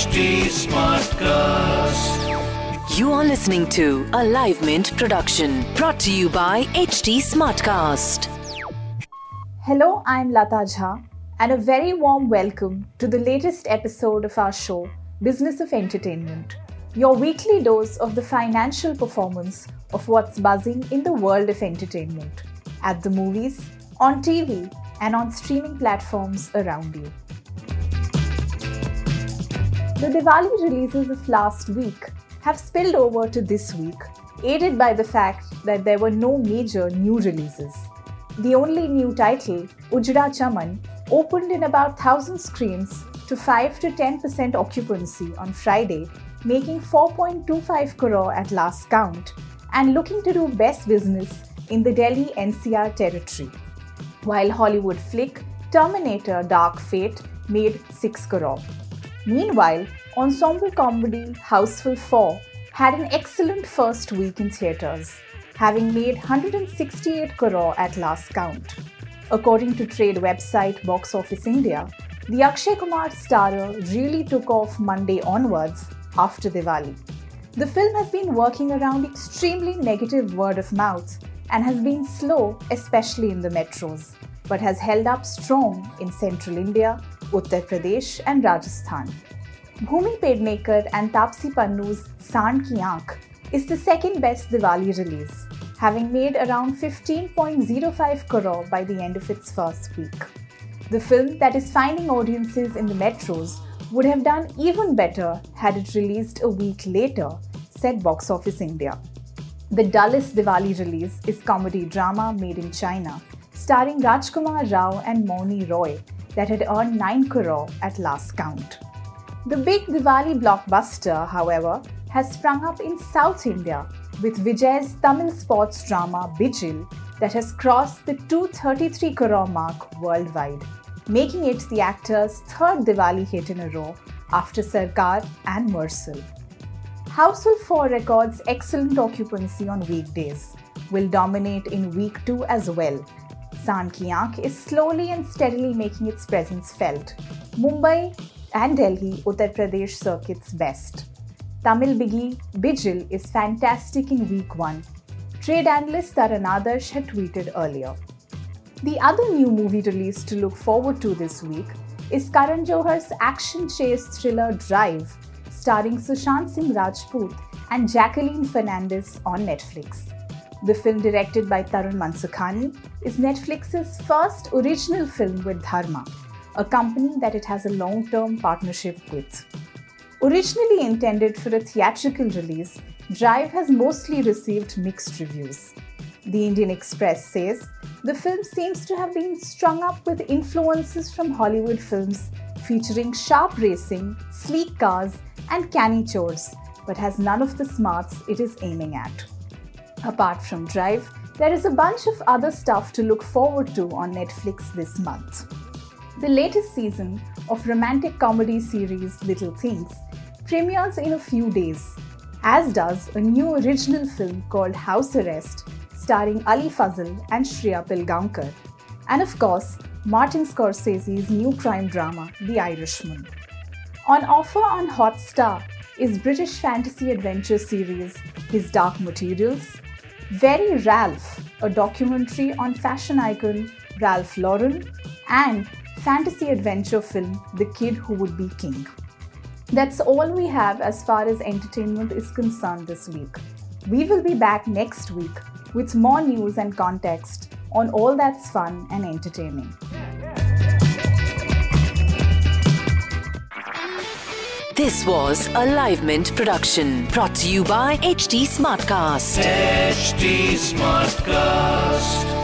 HT Smartcast. You are listening to a Live Mint production brought to you by HT Smartcast. Hello, I'm Lata Jha, and a very warm welcome to the latest episode of our show, Business of Entertainment, your weekly dose of the financial performance of what's buzzing in the world of entertainment at the movies, on TV, and on streaming platforms around you. The Diwali releases of last week have spilled over to this week, aided by the fact that there were no major new releases. The only new title, Ujda Chaman, opened in about 1000 screens to 5 to 10% occupancy on Friday, making 4.25 crore at last count, and looking to do best business in the Delhi NCR territory. While Hollywood flick Terminator Dark Fate made 6 crore. Meanwhile, ensemble comedy Housefull 4 had an excellent first week in theatres, having made 168 crore at last count. According to trade website Box Office India, the Akshay Kumar starrer really took off Monday onwards after Diwali. The film has been working around extremely negative word of mouth and has been slow, especially in the metros, but has held up strong in central India, Uttar Pradesh, and Rajasthan. Bhumi Pednekar and Taapsee Pannu's Saand Ki Aankh is the second best Diwali release, having made around 15.05 crore by the end of its first week. The film that is finding audiences in the metros would have done even better had it released a week later, said Box Office India. The dullest Diwali release is comedy drama Made in China, starring Rajkummar Rao and Mouni Roy, that had earned 9 crore at last count. The big Diwali blockbuster, however, has sprung up in South India with Vijay's Tamil sports drama Bigil that has crossed the 233 crore mark worldwide, making it the actor's third Diwali hit in a row after Sarkar and Mersal. Housefull 4 records excellent occupancy on weekdays, will dominate in week 2 as well Saand Ki is slowly and steadily making its presence felt. Mumbai and Delhi, Uttar Pradesh circuits best. Tamil biggie Bigil is fantastic in week 1. Trade analyst Adarsh had tweeted earlier. The other new movie release to look forward to this week is Karan Johar's action chase thriller Drive, starring Sushant Singh Rajput and Jacqueline Fernandez on Netflix. The film, directed by Tarun Mansukhani, is Netflix's first original film with Dharma, a company that it has a long term partnership with. Originally intended for a theatrical release, Drive has mostly received mixed reviews. The Indian Express says the film seems to have been strung up with influences from Hollywood films featuring sharp racing, sleek cars, and canny chores, but has none of the smarts it is aiming at. Apart from Drive, there is a bunch of other stuff to look forward to on Netflix this month. The latest season of romantic comedy series Little Things premieres in a few days, as does a new original film called House Arrest starring Ali Fazal and Shriya Pilgaonkar, and of course, Martin Scorsese's new crime drama The Irishman. On offer on Hotstar is British fantasy adventure series His Dark Materials, very Ralph, a documentary on fashion icon Ralph Lauren, and fantasy adventure film The Kid Who Would Be King. That's all we have as far as entertainment is concerned this week. We will be back next week with more news and context on all that's fun and entertaining. This was a Live Mint production brought to you by HT Smartcast. HT Smartcast.